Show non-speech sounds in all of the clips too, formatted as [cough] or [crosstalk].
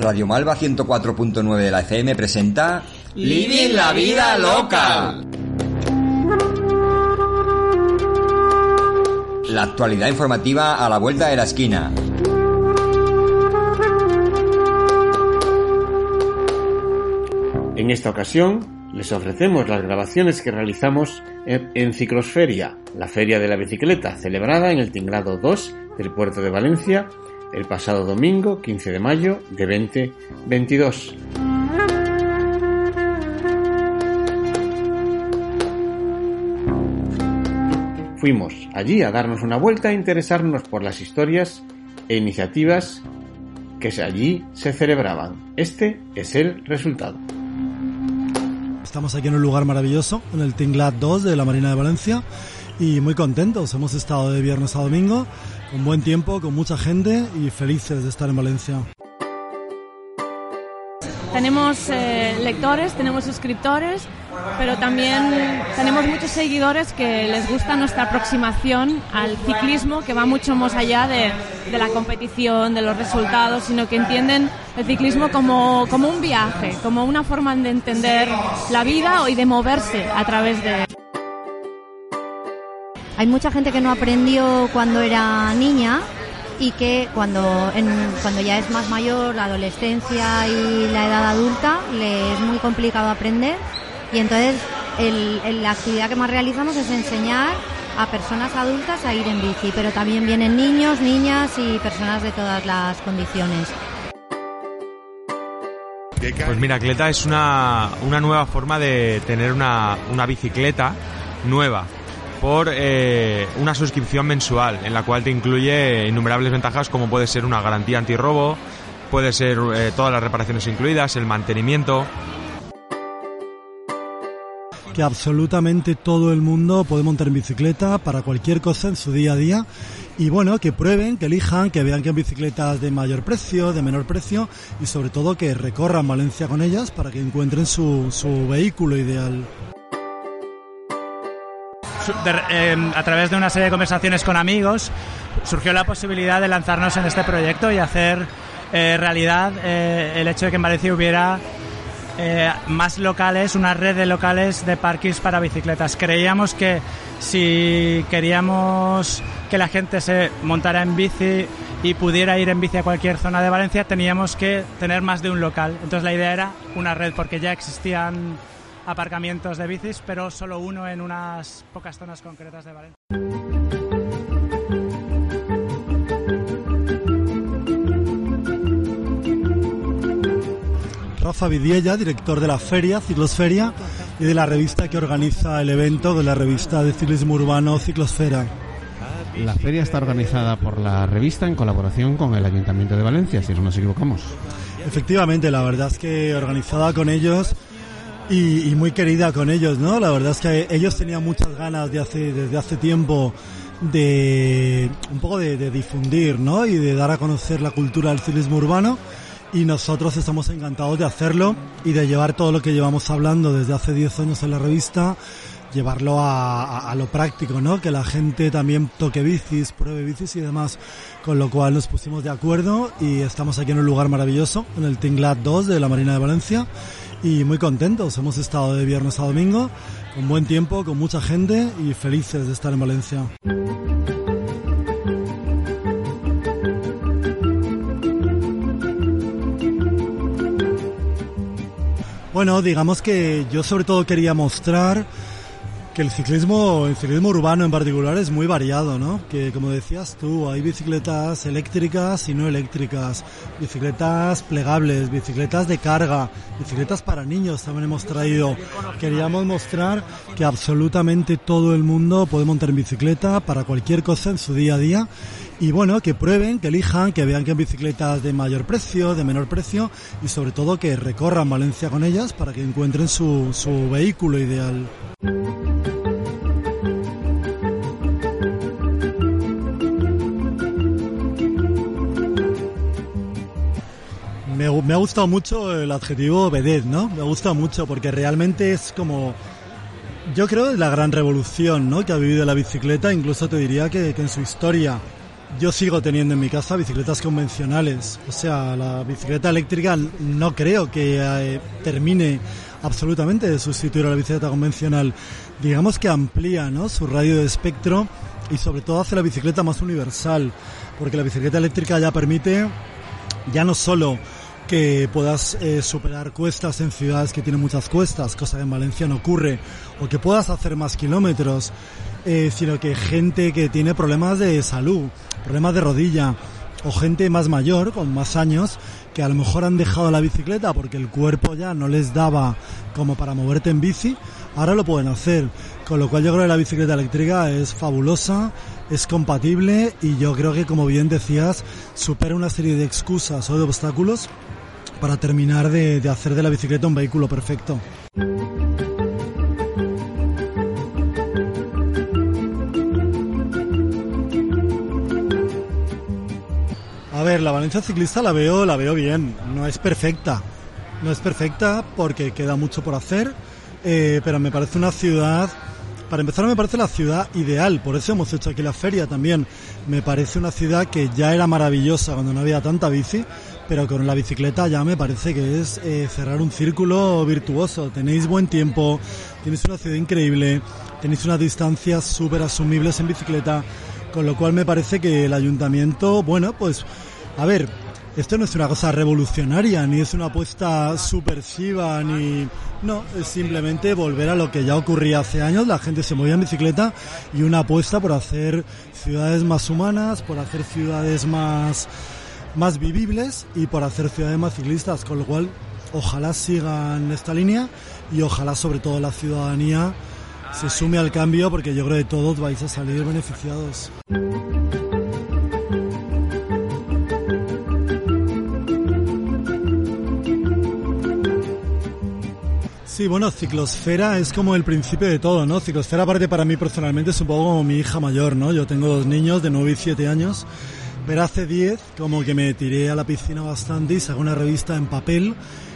Radio Malva 104.9 de la FM presenta Living la vida loca. La actualidad informativa a la vuelta de la esquina. En esta ocasión les ofrecemos las grabaciones que realizamos en Ciclosferia, la feria de la bicicleta, celebrada en el Tinglado 2 del puerto de Valencia el pasado domingo 15 de mayo de 2022. Fuimos allí a darnos una vuelta e interesarnos por las historias e iniciativas que allí se celebraban. Este es el resultado. Estamos aquí en un lugar maravilloso, en el Tinglat 2 de la Marina de Valencia, y muy contentos. Hemos estado de viernes a domingo, con buen tiempo, con mucha gente y felices de estar en Valencia. Tenemos eh, lectores, tenemos suscriptores, pero también tenemos muchos seguidores que les gusta nuestra aproximación al ciclismo, que va mucho más allá de, de la competición, de los resultados, sino que entienden el ciclismo como, como un viaje, como una forma de entender la vida y de moverse a través de... Hay mucha gente que no aprendió cuando era niña y que cuando, cuando ya es más mayor, la adolescencia y la edad adulta, le es muy complicado aprender y entonces la actividad que más realizamos es enseñar a personas adultas a ir en bici, pero también vienen niños, niñas y personas de todas las condiciones. Pues mira, Cleta es una, una nueva forma de tener una, una bicicleta nueva por eh, una suscripción mensual en la cual te incluye innumerables ventajas como puede ser una garantía antirrobo, puede ser eh, todas las reparaciones incluidas, el mantenimiento. Que absolutamente todo el mundo puede montar en bicicleta para cualquier cosa en su día a día. Y bueno, que prueben, que elijan, que vean que hay bicicletas de mayor precio, de menor precio y sobre todo que recorran Valencia con ellas para que encuentren su, su vehículo ideal. De- eh, a través de una serie de conversaciones con amigos surgió la posibilidad de lanzarnos en este proyecto y hacer eh, realidad eh, el hecho de que en Valencia hubiera eh, más locales, una red de locales de parkings para bicicletas. Creíamos que si queríamos que la gente se montara en bici y pudiera ir en bici a cualquier zona de Valencia, teníamos que tener más de un local. Entonces la idea era una red, porque ya existían aparcamientos de bicis, pero solo uno en unas pocas zonas concretas de Valencia. Rafa Vidiella, director de la feria, Ciclosferia, y de la revista que organiza el evento, de la revista de ciclismo urbano Ciclosfera. La feria está organizada por la revista en colaboración con el Ayuntamiento de Valencia, si no nos equivocamos. Efectivamente, la verdad es que organizada con ellos y, y muy querida con ellos, ¿no? La verdad es que ellos tenían muchas ganas de hace, desde hace tiempo de un poco de, de difundir, ¿no? Y de dar a conocer la cultura del ciclismo urbano. Y nosotros estamos encantados de hacerlo y de llevar todo lo que llevamos hablando desde hace 10 años en la revista, llevarlo a, a- a lo práctico, ¿no? Que la gente también toque bicis, pruebe bicis y demás. Con lo cual nos pusimos de acuerdo y estamos aquí en un lugar maravilloso, en el Tinglat 2 de la Marina de Valencia. Y muy contentos, hemos estado de viernes a domingo, con buen tiempo, con mucha gente y felices de estar en Valencia. Bueno, digamos que yo sobre todo quería mostrar el ciclismo, ciclismo urbano en particular es muy variado, ¿no? Que como decías tú, hay bicicletas eléctricas y no eléctricas, bicicletas plegables, bicicletas de carga, bicicletas para niños también hemos traído. Queríamos mostrar que absolutamente todo el mundo puede montar en bicicleta para cualquier cosa en su día a día y bueno, que prueben, que elijan, que vean que hay bicicletas de mayor precio, de menor precio y sobre todo que recorran Valencia con ellas para que encuentren su vehículo ideal. Me, ha gustado mucho el adjetivo vedette, ¿no? Me ha gustado mucho porque realmente es como... Yo creo la gran revolución ¿no? que ha vivido la bicicleta, incluso te diría que, en su historia. Yo sigo teniendo en mi casa bicicletas convencionales, o sea, la bicicleta eléctrica no creo que eh, termine absolutamente de sustituir a la bicicleta convencional. Digamos que amplía ¿no? su radio de espectro y sobre todo hace la bicicleta más universal, porque la bicicleta eléctrica ya permite ya no solo que puedas eh, superar cuestas en ciudades que tienen muchas cuestas, cosa que en Valencia no ocurre, o que puedas hacer más kilómetros, eh, sino que gente que tiene problemas de salud, problemas de rodilla, o gente más mayor, con más años, que a lo mejor han dejado la bicicleta porque el cuerpo ya no les daba como para moverte en bici, ahora lo pueden hacer. Con lo cual yo creo que la bicicleta eléctrica es fabulosa, es compatible y yo creo que como bien decías, supera una serie de excusas o de obstáculos para terminar de, hacer de la bicicleta un vehículo perfecto. A ver, la Valencia ciclista la veo, la veo bien. No es perfecta. No es perfecta porque queda mucho por hacer, eh, pero me parece una ciudad. Para empezar, me parece la ciudad ideal. Por eso hemos hecho aquí la feria también. Me parece una ciudad que ya era maravillosa cuando no había tanta bici, pero con la bicicleta ya me parece que es eh, cerrar un círculo virtuoso. Tenéis buen tiempo, tenéis una ciudad increíble, tenéis unas distancias súper asumibles en bicicleta, con lo cual me parece que el ayuntamiento, bueno, pues a ver, esto no es una cosa revolucionaria, ni es una apuesta subversiva, ni... No, es simplemente volver a lo que ya ocurría hace años, la gente se movía en bicicleta y una apuesta por hacer ciudades más humanas, por hacer ciudades más, más vivibles y por hacer ciudades más ciclistas, con lo cual ojalá sigan esta línea y ojalá sobre todo la ciudadanía se sume al cambio porque yo creo que todos vais a salir beneficiados. Sí, bueno, Ciclosfera es como el principio de todo, ¿no? Ciclosfera, aparte para mí personalmente, es un poco como mi hija mayor, ¿no? Yo tengo dos niños de 9 y 7 años, pero hace 10 como que me tiré a la piscina bastante y saqué una revista en papel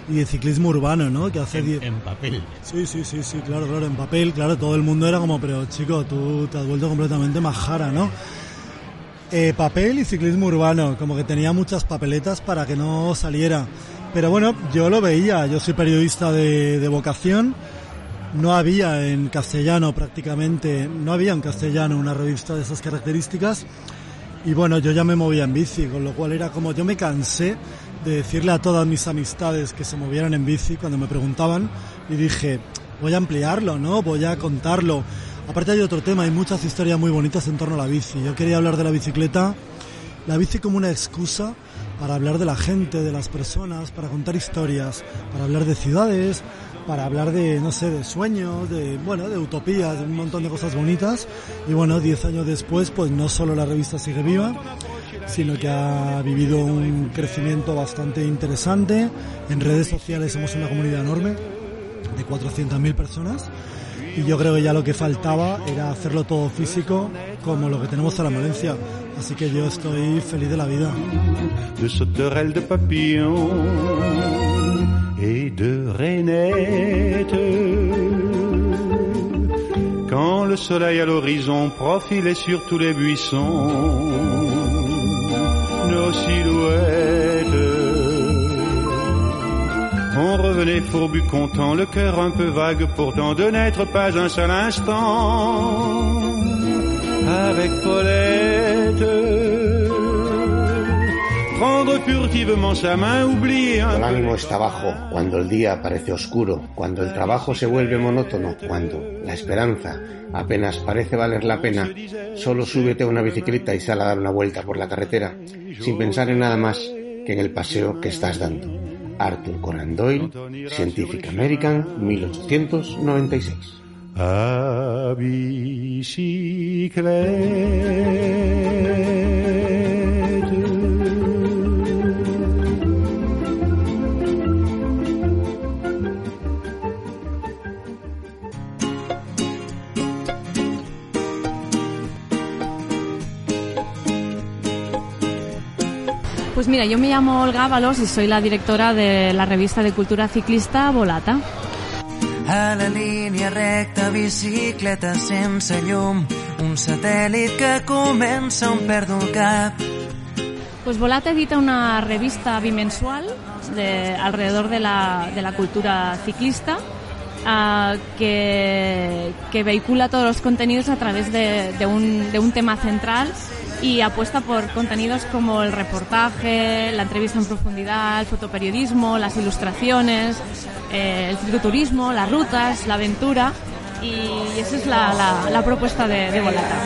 y de ciclismo urbano, ¿no? Que hace 10... En, papel. Sí, sí, sí, sí, claro, claro, en papel, claro, todo el mundo era como, pero chico, tú te has vuelto completamente majara, ¿no? Eh, papel y ciclismo urbano, como que tenía muchas papeletas para que no saliera. Pero bueno, yo lo veía, yo soy periodista de, vocación, no había en castellano prácticamente, no había en castellano una revista de esas características y bueno, yo ya me movía en bici, con lo cual era como yo me cansé de decirle a todas mis amistades que se movieran en bici cuando me preguntaban y dije, voy a ampliarlo, ¿no? Voy a contarlo. Aparte hay otro tema, hay muchas historias muy bonitas en torno a la bici. Yo quería hablar de la bicicleta, la bici como una excusa para hablar de la gente, de las personas, para contar historias, para hablar de ciudades, para hablar de, no sé, de sueños, de, bueno, de utopías, de un montón de cosas bonitas. Y bueno, diez años después, pues no solo la revista sigue viva, sino que ha vivido un crecimiento bastante interesante. En redes sociales somos una comunidad enorme de 400.000 personas y yo creo que ya lo que faltaba era hacerlo todo físico como lo que tenemos ahora en Valencia. Así que yo estoy feliz de la vida. De et de rainettes. Quand le soleil à l'horizon profilait sur tous les buissons, nos silhouettes on revenait fourbu content, le cœur un peu vague pourtant de n'être pas un seul instant avec Paulette. Cuando el ánimo está bajo, cuando el día parece oscuro, cuando el trabajo se vuelve monótono, cuando la esperanza apenas parece valer la pena, solo súbete a una bicicleta y sal a dar una vuelta por la carretera, sin pensar en nada más que en el paseo que estás dando. Arthur Conan Doyle, Scientific American, 1896. à bicyclette. Mira, yo me llamo Olga Ábalos y soy la directora de la revista de cultura ciclista Volata. A la línia recta, bicicleta sense llum, un satèl·lit que comença on perdo el cap. Pues Volata edita una revista bimensual de, alrededor de la, de la cultura ciclista ah, que, que vehicula todos los contenidos a través de, de un, de un tema central y apuesta por contenidos como el reportaje, la entrevista en profundidad, el fotoperiodismo, las ilustraciones, eh, el cicloturismo, las rutas, la aventura. Y esa es la, la, la propuesta de, de Volata.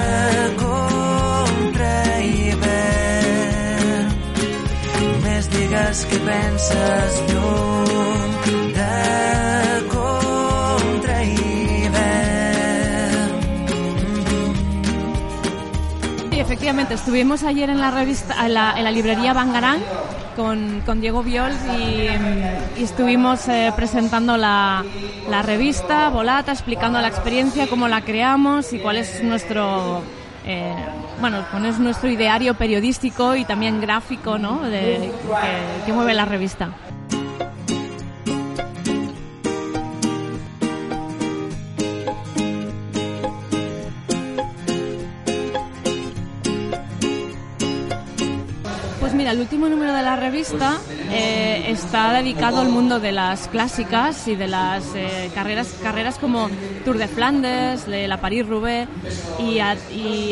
Efectivamente, estuvimos ayer en la revista, en la, en la librería Bangarán con, Diego Viols y, estuvimos eh, presentando la, revista Volata, explicando la experiencia, cómo la creamos y cuál es nuestro eh, bueno, cuál es nuestro ideario periodístico y también gráfico, ¿no? De, que mueve la revista. El último número de la revista eh, está dedicado al mundo de las clásicas y de las eh, carreras, carreras como Tour de Flandes, de la París-Roubaix y,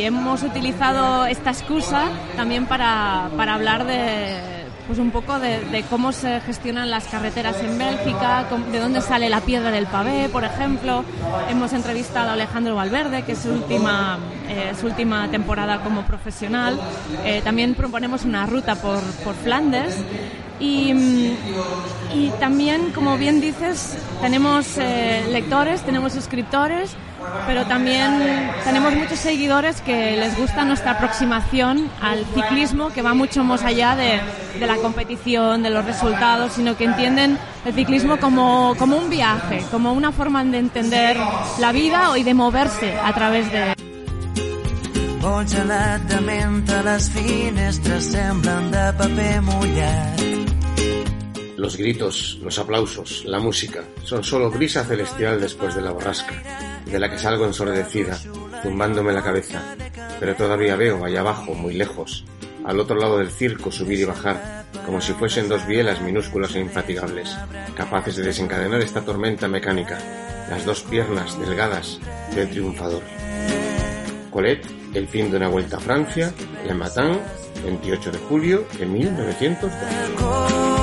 hemos utilizado esta excusa también para hablar de pues un poco de, cómo se gestionan las carreteras en Bélgica, de dónde sale la piedra del pavé, por ejemplo. Hemos entrevistado a Alejandro Valverde, que es su última, eh, su última temporada como profesional. Eh, también proponemos una ruta por, por Flandes. Y, y también, como bien dices, tenemos eh, lectores, tenemos suscriptores, pero también tenemos muchos seguidores que les gusta nuestra aproximación al ciclismo, que va mucho más allá de, de la competición, de los resultados, sino que entienden el ciclismo como, como un viaje, como una forma de entender la vida y de moverse a través de... Gelat de menta, les de paper. Los gritos, los aplausos, la música son solo brisa celestial después de la borrasca, de la que salgo ensordecida, zumbándome la cabeza, pero todavía veo allá abajo, muy lejos, al otro lado del circo subir y bajar, como si fuesen dos bielas minúsculas e infatigables, capaces de desencadenar esta tormenta mecánica, las dos piernas delgadas del triunfador. Colette, el fin de una vuelta a Francia, Le Matin, 28 de julio de 1902.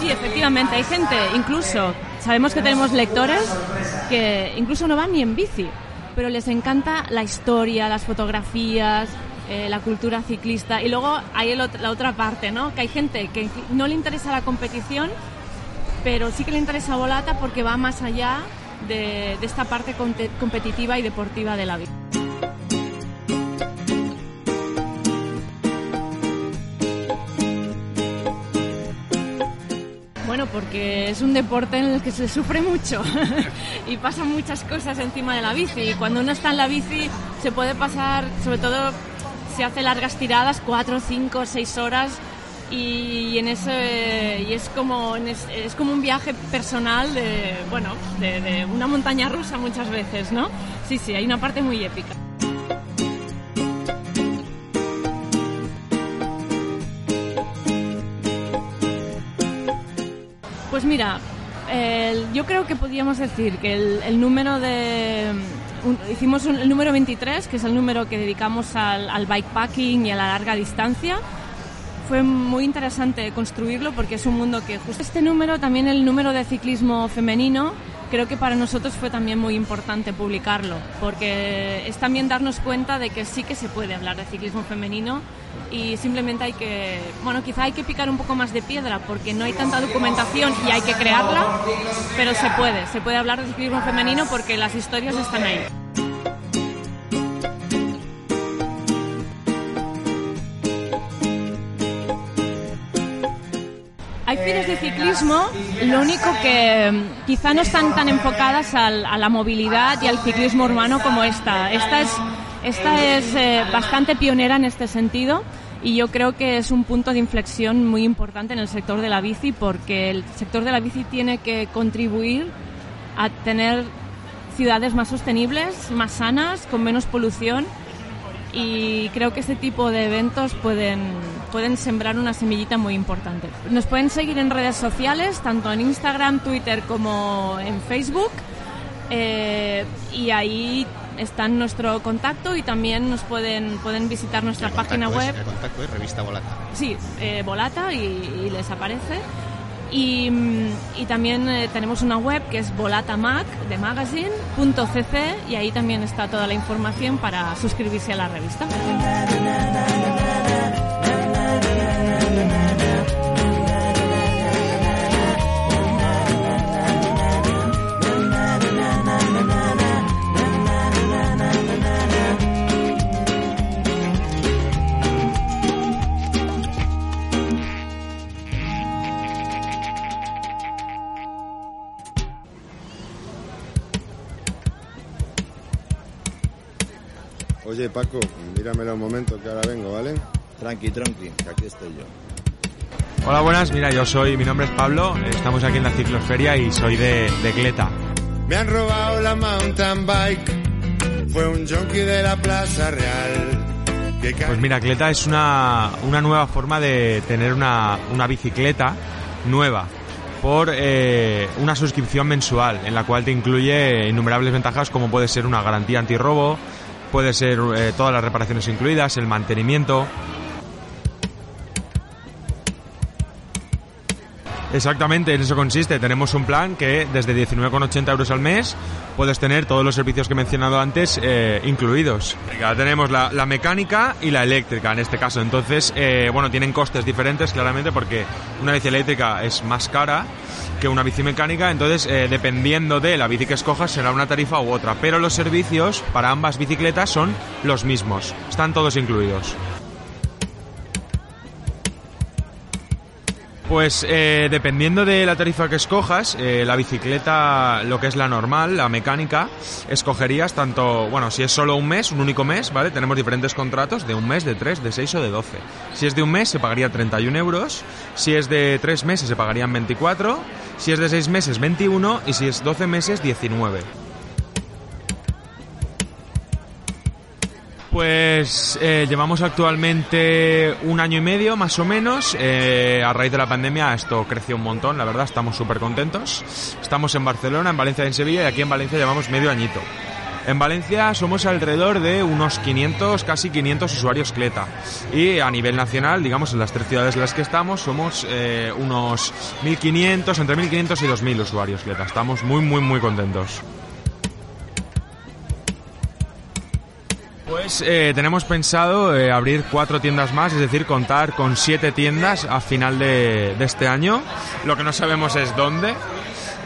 Sí, efectivamente, hay gente, incluso, sabemos que tenemos lectores que incluso no van ni en bici, pero les encanta la historia, las fotografías, eh, la cultura ciclista. Y luego hay la otra parte, ¿no? Que hay gente que no le interesa la competición, pero sí que le interesa Volata porque va más allá de, esta parte competitiva y deportiva de la vida. Bueno, porque es un deporte en el que se sufre mucho [laughs] y pasan muchas cosas encima de la bici. Y cuando uno está en la bici se puede pasar, sobre todo se hace largas tiradas, cuatro, cinco, seis horas y, en ese y es como es, como un viaje personal de bueno de, una montaña rusa muchas veces, ¿no? Sí, sí, hay una parte muy épica. Pues mira, yo creo que podríamos decir que el, número de... hicimos un- el número 23, que es el número que dedicamos al bikepacking y a la larga distancia. Fue muy interesante construirlo porque es un mundo que justo este número, también el número de ciclismo femenino, creo que para nosotros fue también muy importante publicarlo, porque es también darnos cuenta de que sí que se puede hablar de ciclismo femenino y simplemente hay que, bueno, quizá hay que picar un poco más de piedra porque no hay tanta documentación y hay que crearla, pero se puede, se puede hablar de ciclismo femenino porque las historias están ahí. Fines de ciclismo, lo único que mm, quizá no están tan enfocadas al- a la movilidad y al ciclismo urbano como esta. Esta es, esta es eh, bastante pionera en este sentido y yo creo que es un punto de inflexión muy importante en el sector de la bici porque el sector de la bici tiene que contribuir a tener ciudades más sostenibles, más sanas, con menos polución y creo que este tipo de eventos pueden, pueden sembrar una semillita muy importante. Nos pueden seguir en redes sociales, tanto en Instagram, Twitter como en Facebook, eh, y ahí están nuestro contacto y también nos pueden, pueden visitar nuestra página web. es- el contacto es revista Volata. Sí, eh, Volata y, y les aparece. Y, mm, y también eh, tenemos una web que es volatamac de magazine.cc y ahí también está toda la información para suscribirse a la revista. Oye, Paco, míramelo un momento que ahora vengo, ¿vale? Tranqui, tranqui, que aquí estoy yo. Hola, buenas. Mira, yo soy, mi nombre es Pablo. Estamos aquí en la ciclosferia y soy de, de Cleta. Me han robado la mountain bike. Fue un junkie de la Plaza Real. Que ca- Pues mira, Cleta es una, una nueva forma de tener una, una bicicleta nueva por eh, una suscripción mensual en la cual te incluye innumerables ventajas como puede ser una garantía antirrobo, puede ser eh, todas las reparaciones incluidas, el mantenimiento. Exactamente, en eso consiste. Tenemos un plan que desde 19,80 euros al mes puedes tener todos los servicios que he mencionado antes eh, incluidos. Venga, tenemos la, la mecánica y la eléctrica en este caso. Entonces, eh, bueno, tienen costes diferentes claramente porque una bici eléctrica es más cara que una bici mecánica. Entonces, eh, dependiendo de la bici que escojas, será una tarifa u otra. Pero los servicios para ambas bicicletas son los mismos. Están todos incluidos. Pues eh, dependiendo de la tarifa que escojas, eh, la bicicleta, lo que es la normal, la mecánica, escogerías tanto, bueno, si es solo un mes, un único mes, ¿vale? Tenemos diferentes contratos de un mes, de tres, de seis o de doce. Si es de un mes se pagaría 31 euros, si es de tres meses se pagarían 24, si es de seis meses 21 y si es 12 meses 19. Pues eh, llevamos actualmente un año y medio más o menos. Eh, a raíz de la pandemia esto creció un montón, la verdad, estamos súper contentos. Estamos en Barcelona, en Valencia y en Sevilla y aquí en Valencia llevamos medio añito. En Valencia somos alrededor de unos 500, casi 500 usuarios Cleta. Y a nivel nacional, digamos, en las tres ciudades en las que estamos, somos eh, unos 1.500, entre 1.500 y 2.000 usuarios Cleta. Estamos muy, muy, muy contentos. Pues eh, tenemos pensado eh, abrir cuatro tiendas más, es decir, contar con siete tiendas a final de, este año. Lo que no sabemos es dónde.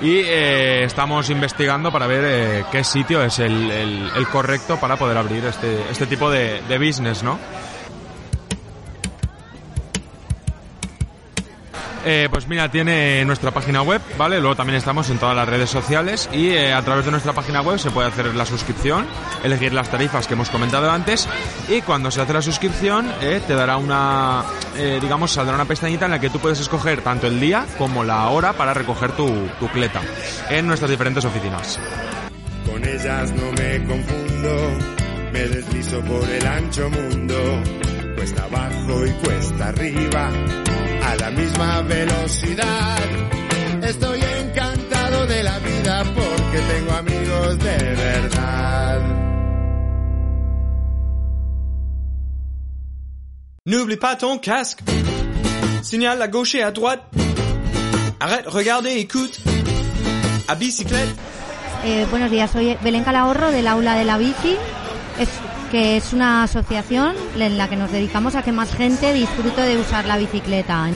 Y eh, estamos investigando para ver eh, qué sitio es el, el- el correcto para poder abrir este, este tipo de, de business, ¿no? Eh, pues mira, tiene nuestra página web, ¿vale? Luego también estamos en todas las redes sociales y eh, a través de nuestra página web se puede hacer la suscripción, elegir las tarifas que hemos comentado antes y cuando se hace la suscripción eh, te dará una, digamos, saldrá una pestañita en la que tú puedes escoger tanto el día como la hora para recoger tu, tu cleta en nuestras diferentes oficinas. Con ellas no me confundo, me deslizo por el ancho mundo, cuesta abajo y cuesta arriba, a la misma velocidad. Estoy encantado de la vida porque tengo amigos de verdad. N'oublie pas ton casque. Signal à gauche et à droite. Arrête, regardez, écoute. A biciclette. Eh, buenos días, soy Belén Calahorro del aula de la bici que es una asociación en la que nos dedicamos a que más gente disfrute de usar la bicicleta.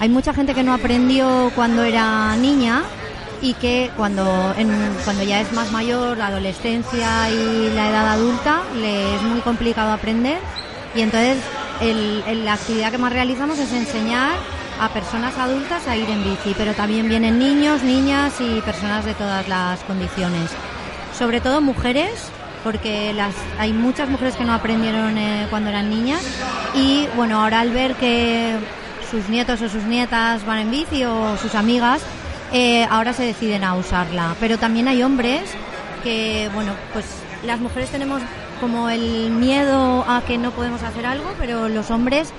Hay mucha gente que no aprendió cuando era niña y que cuando, en- cuando ya es más mayor, la adolescencia y la edad adulta, le es muy complicado aprender y entonces el- el- la actividad que más realizamos es enseñar a personas adultas a ir en bici, pero también vienen niños, niñas y personas de todas las condiciones. Sobre todo mujeres, porque las, hay muchas mujeres que no aprendieron eh, cuando eran niñas y bueno, ahora al ver que sus nietos o sus nietas van en bici o sus amigas, eh, ahora se deciden a usarla. Pero también hay hombres que, bueno, pues las mujeres tenemos como el miedo a que no podemos hacer algo, pero los hombres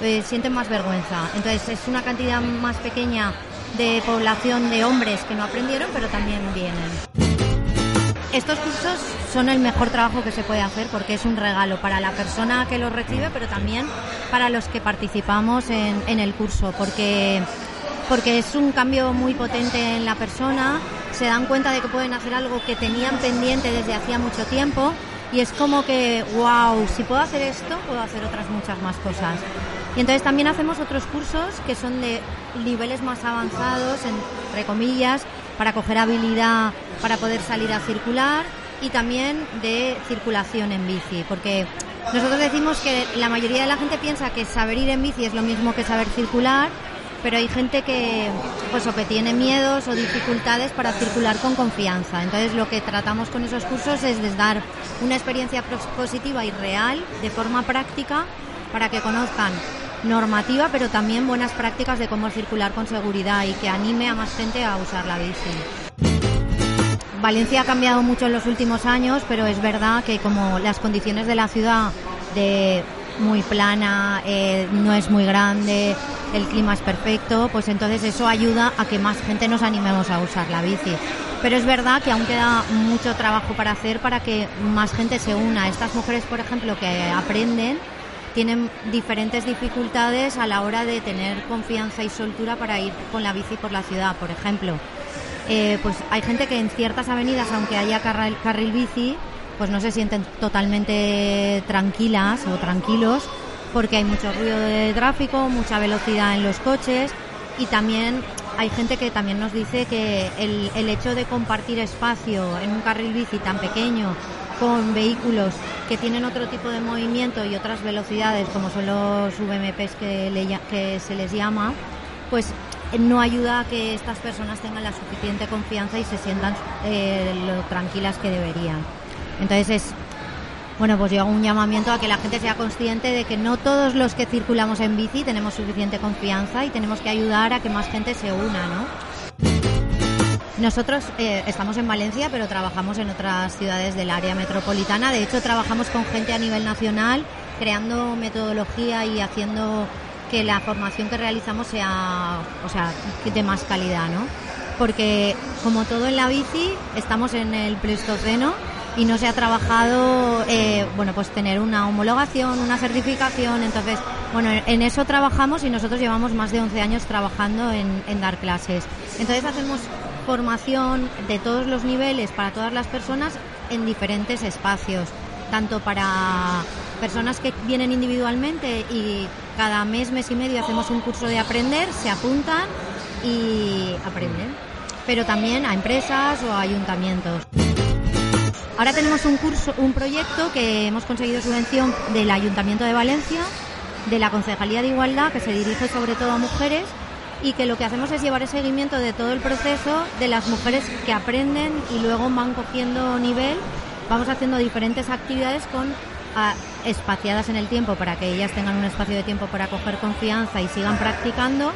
eh, sienten más vergüenza. Entonces es una cantidad más pequeña de población de hombres que no aprendieron, pero también vienen. Estos cursos son el mejor trabajo que se puede hacer porque es un regalo para la persona que los recibe, pero también para los que participamos en, en el curso, porque, porque es un cambio muy potente en la persona, se dan cuenta de que pueden hacer algo que tenían pendiente desde hacía mucho tiempo y es como que, wow, si puedo hacer esto, puedo hacer otras muchas más cosas. Y entonces también hacemos otros cursos que son de niveles más avanzados, entre comillas, para coger habilidad para poder salir a circular y también de circulación en bici, porque nosotros decimos que la mayoría de la gente piensa que saber ir en bici es lo mismo que saber circular, pero hay gente que pues o que tiene miedos o dificultades para circular con confianza. Entonces lo que tratamos con esos cursos es de dar una experiencia positiva y real de forma práctica para que conozcan normativa, pero también buenas prácticas de cómo circular con seguridad y que anime a más gente a usar la bici. Valencia ha cambiado mucho en los últimos años, pero es verdad que como las condiciones de la ciudad de muy plana, eh, no es muy grande, el clima es perfecto, pues entonces eso ayuda a que más gente nos animemos a usar la bici. Pero es verdad que aún queda mucho trabajo para hacer para que más gente se una. Estas mujeres, por ejemplo, que aprenden, tienen diferentes dificultades a la hora de tener confianza y soltura para ir con la bici por la ciudad, por ejemplo. Eh, pues hay gente que en ciertas avenidas, aunque haya carril, carril bici, pues no se sienten totalmente tranquilas o tranquilos porque hay mucho ruido de tráfico, mucha velocidad en los coches y también hay gente que también nos dice que el, el hecho de compartir espacio en un carril bici tan pequeño con vehículos que tienen otro tipo de movimiento y otras velocidades como son los VMPs que, le que se les llama, pues no ayuda a que estas personas tengan la suficiente confianza y se sientan eh, lo tranquilas que deberían. Entonces es, bueno, pues yo hago un llamamiento a que la gente sea consciente de que no todos los que circulamos en bici tenemos suficiente confianza y tenemos que ayudar a que más gente se una, ¿no? Nosotros eh, estamos en Valencia, pero trabajamos en otras ciudades del área metropolitana. De hecho, trabajamos con gente a nivel nacional, creando metodología y haciendo que la formación que realizamos sea, o sea, de más calidad, ¿no? Porque como todo en la bici, estamos en el Pleistoceno y no se ha trabajado, eh, bueno, pues tener una homologación, una certificación. Entonces, bueno, en eso trabajamos y nosotros llevamos más de 11 años trabajando en, en dar clases. Entonces hacemos formación de todos los niveles para todas las personas en diferentes espacios, tanto para personas que vienen individualmente y cada mes, mes y medio hacemos un curso de aprender, se apuntan y aprenden, pero también a empresas o ayuntamientos. Ahora tenemos un curso, un proyecto que hemos conseguido subvención del Ayuntamiento de Valencia, de la Concejalía de Igualdad, que se dirige sobre todo a mujeres y que lo que hacemos es llevar el seguimiento de todo el proceso de las mujeres que aprenden y luego van cogiendo nivel. Vamos haciendo diferentes actividades con ah, espaciadas en el tiempo para que ellas tengan un espacio de tiempo para coger confianza y sigan practicando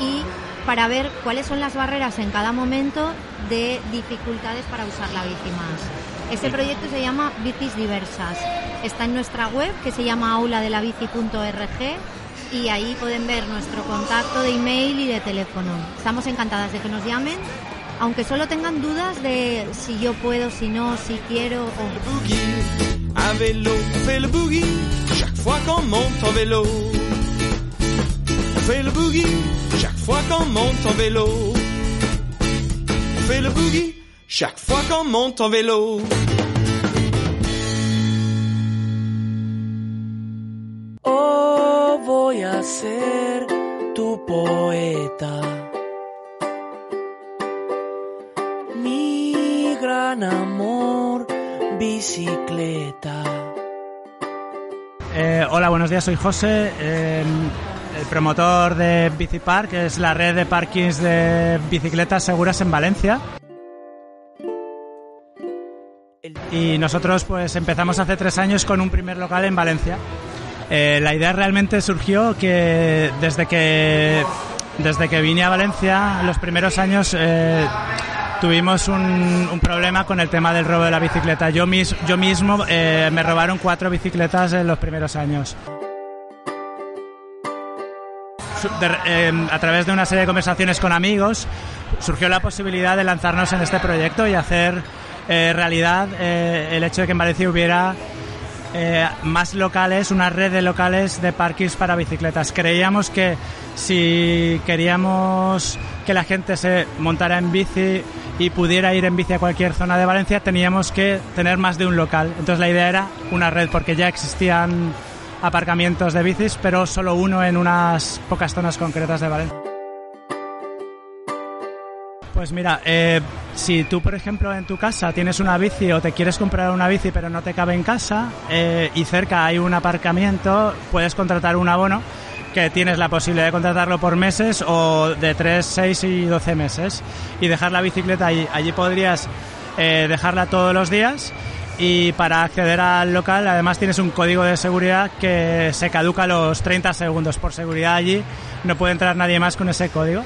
y para ver cuáles son las barreras en cada momento de dificultades para usar la bici más. Este proyecto se llama Bicis Diversas. Está en nuestra web que se llama auladelabici.org y ahí pueden ver nuestro contacto de email y de teléfono. Estamos encantadas de que nos llamen aunque solo tengan dudas de si yo puedo, si no, si quiero o... Vélo, on le boogie chaque fois qu'on monte en vélo. On le boogie chaque fois qu'on monte en vélo. On le boogie. Ser tu poeta. Mi gran amor, bicicleta. Eh, hola, buenos días, soy José, eh, el promotor de Bicipark, que es la red de parkings de bicicletas seguras en Valencia. Y nosotros pues empezamos hace tres años con un primer local en Valencia. Eh, la idea realmente surgió que desde que desde que vine a Valencia los primeros años eh, tuvimos un, problema con el tema del robo de la bicicleta. Yo, mis, yo mismo eh, me robaron cuatro bicicletas en los primeros años. A través de una serie de conversaciones con amigos surgió la posibilidad de lanzarnos en este proyecto y hacer realidad el hecho de que en Valencia hubiera eh, más locales, una red de locales de parkings para bicicletas. Creíamos que si queríamos que la gente se montara en bici y pudiera ir en bici a cualquier zona de Valencia, teníamos que tener más de un local. Entonces la idea era una red, porque ya existían aparcamientos de bicis, pero solo uno en unas pocas zonas concretas de Valencia. Pues mira, eh, si tú, por ejemplo, en tu casa tienes una bici o te quieres comprar una bici pero no te cabe en casa eh, y cerca hay un aparcamiento, puedes contratar un abono que tienes la posibilidad de contratarlo por meses o de 3, 6 y 12 meses y dejar la bicicleta allí. Allí podrías eh, dejarla todos los días y para acceder al local además tienes un código de seguridad que se caduca a los 30 segundos. Por seguridad allí no puede entrar nadie más con ese código.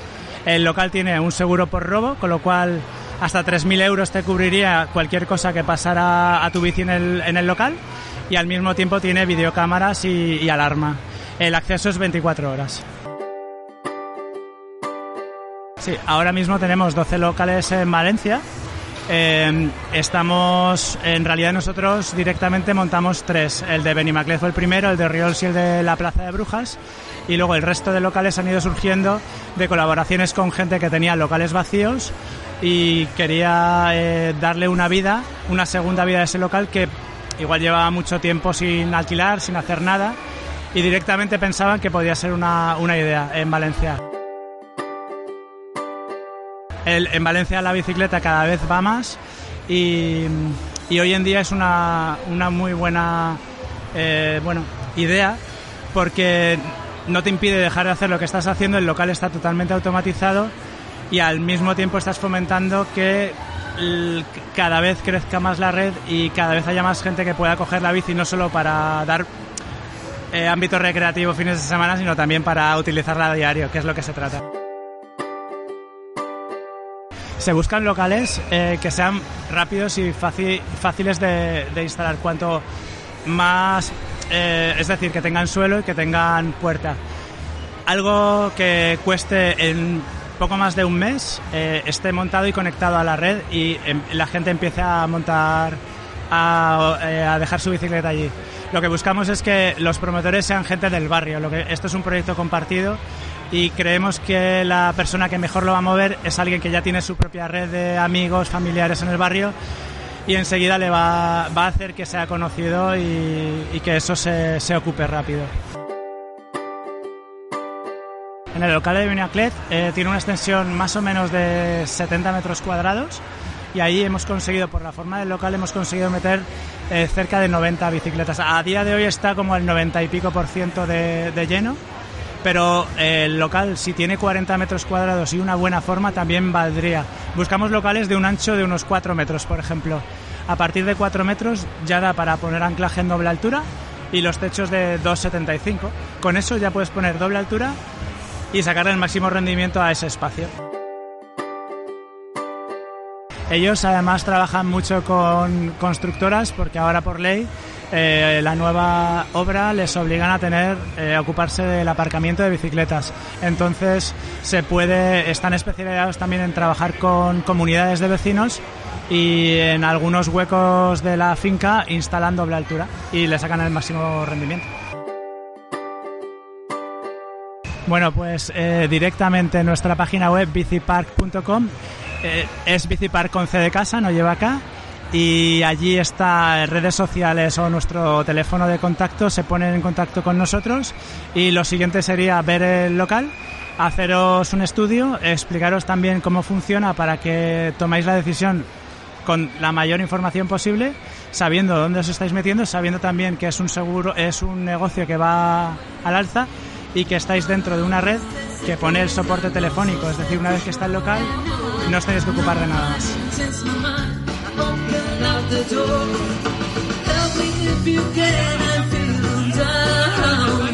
El local tiene un seguro por robo, con lo cual hasta 3.000 euros te cubriría cualquier cosa que pasara a tu bici en el, local y al mismo tiempo tiene videocámaras y, y alarma. El acceso es 24 horas. Sí, ahora mismo tenemos 12 locales en Valencia. Eh, estamos, en realidad nosotros directamente montamos tres. El de Benimaclet fue el primero, el de Riols y el de la Plaza de Brujas. Y luego el resto de locales han ido surgiendo de colaboraciones con gente que tenía locales vacíos y quería eh, darle una vida, una segunda vida a ese local que igual llevaba mucho tiempo sin alquilar, sin hacer nada. Y directamente pensaban que podía ser una, una idea en Valencia. En Valencia la bicicleta cada vez va más y, hoy en día es una, muy buena eh, bueno, idea porque no te impide dejar de hacer lo que estás haciendo, el local está totalmente automatizado y al mismo tiempo estás fomentando que cada vez crezca más la red y cada vez haya más gente que pueda coger la bici no solo para dar eh, ámbito recreativo fines de semana, sino también para utilizarla a diario, que es lo que se trata. Se buscan locales eh, que sean rápidos y fáciles de, instalar. Cuanto más, eh, es decir, que tengan suelo y que tengan puerta. Algo que cueste en poco más de un mes, eh, esté montado y conectado a la red y em, la gente empiece a montar, a, a dejar su bicicleta allí. Lo que buscamos es que los promotores sean gente del barrio. Lo que, esto es un proyecto compartido y creemos que la persona que mejor lo va a mover es alguien que ya tiene su propia red de amigos, familiares en el barrio y enseguida le va, a hacer que sea conocido y, que eso se, ocupe rápido. En el local de Vinaclet eh, tiene una extensión más o menos de 70 metros cuadrados y ahí hemos conseguido, por la forma del local, hemos conseguido meter eh, cerca de 90 bicicletas. A día de hoy está como el 90 y pico por ciento de lleno, pero eh, el local, si tiene 40 metros cuadrados y una buena forma, también valdría. Buscamos locales de un ancho de unos 4 metros, por ejemplo. A partir de 4 metros ya da para poner anclaje en doble altura y los techos de 2,75. Con eso ya puedes poner doble altura y sacarle el máximo rendimiento a ese espacio. Ellos además trabajan mucho con constructoras porque ahora por ley eh, la nueva obra les obligan a tener eh, ocuparse del aparcamiento de bicicletas. Entonces se puede, están especializados también en trabajar con comunidades de vecinos y en algunos huecos de la finca instalan doble altura y le sacan el máximo rendimiento. Bueno, pues eh, directamente en nuestra página web bicipark.com es bicipark con C de casa, no lleva acá. Y allí está redes sociales o nuestro teléfono de contacto, se ponen en contacto con nosotros y lo siguiente sería ver el local, haceros un estudio, explicaros también cómo funciona para que tomáis la decisión con la mayor información posible, sabiendo dónde os estáis metiendo, sabiendo también que es un seguro, es un negocio que va al alza y que estáis dentro de una red que pone el soporte telefónico, es decir, una vez que está el local, no os tenéis que ocupar de nada más. the door. Help me if you can, I'm feeling down.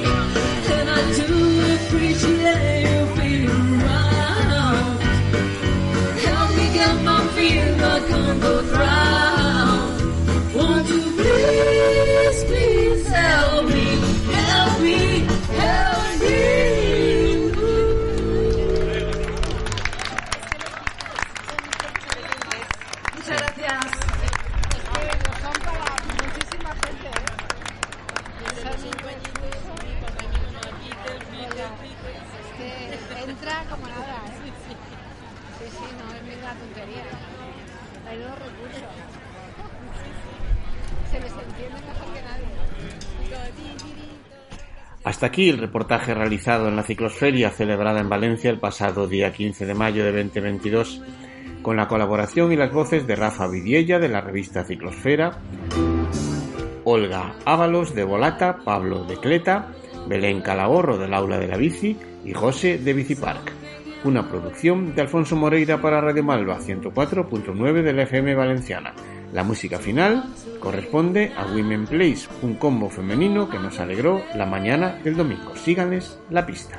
And I do appreciate you being around. Help me get my feet back on the ground. Won't you please, please help me? Hasta aquí el reportaje realizado en la ciclosferia celebrada en Valencia el pasado día 15 de mayo de 2022, con la colaboración y las voces de Rafa Vidiella de la revista Ciclosfera, Olga Ábalos de Volata, Pablo de Cleta, Belén Calahorro del Aula de la Bici y José de Bicipark. Una producción de Alfonso Moreira para Radio Malva 104.9 de la FM Valenciana. La música final corresponde a Women Place, un combo femenino que nos alegró la mañana del domingo. Síganles la pista.